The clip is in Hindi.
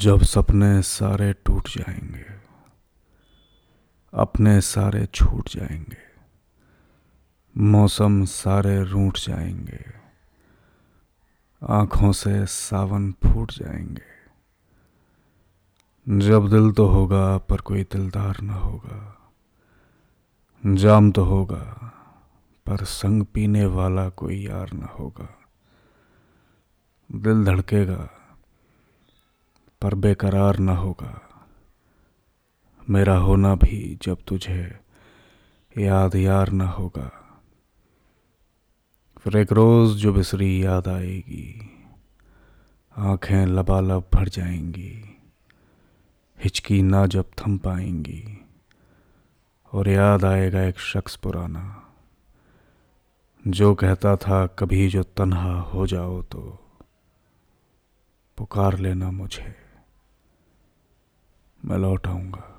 जब सपने सारे टूट जाएँगे, अपने सारे छूट जाएँगे, मौसम सारे रूठ जाएँगे, आँखों से सावन फूट जाएँगे। जब दिल तो होगा, पर कोई दिलदार न होगा। जाम तो होगा, पर संग पीने वाला कोई यार न होगा। दिल धड़केगा पर बेकरार न होगा। मेरा होना भी जब तुझे याद यार न होगा। फिर एक रोज़ जो बिसरी याद आएगी, आँखें लबालब भर जाएँगी, हिचकी ना जब थम पाएँगी, और याद आएगा एक शख्स पुराना, जो कहता था कभी जो तन्हा हो जाओ तो पुकार लेना मुझे। मैं लौट आऊँगा।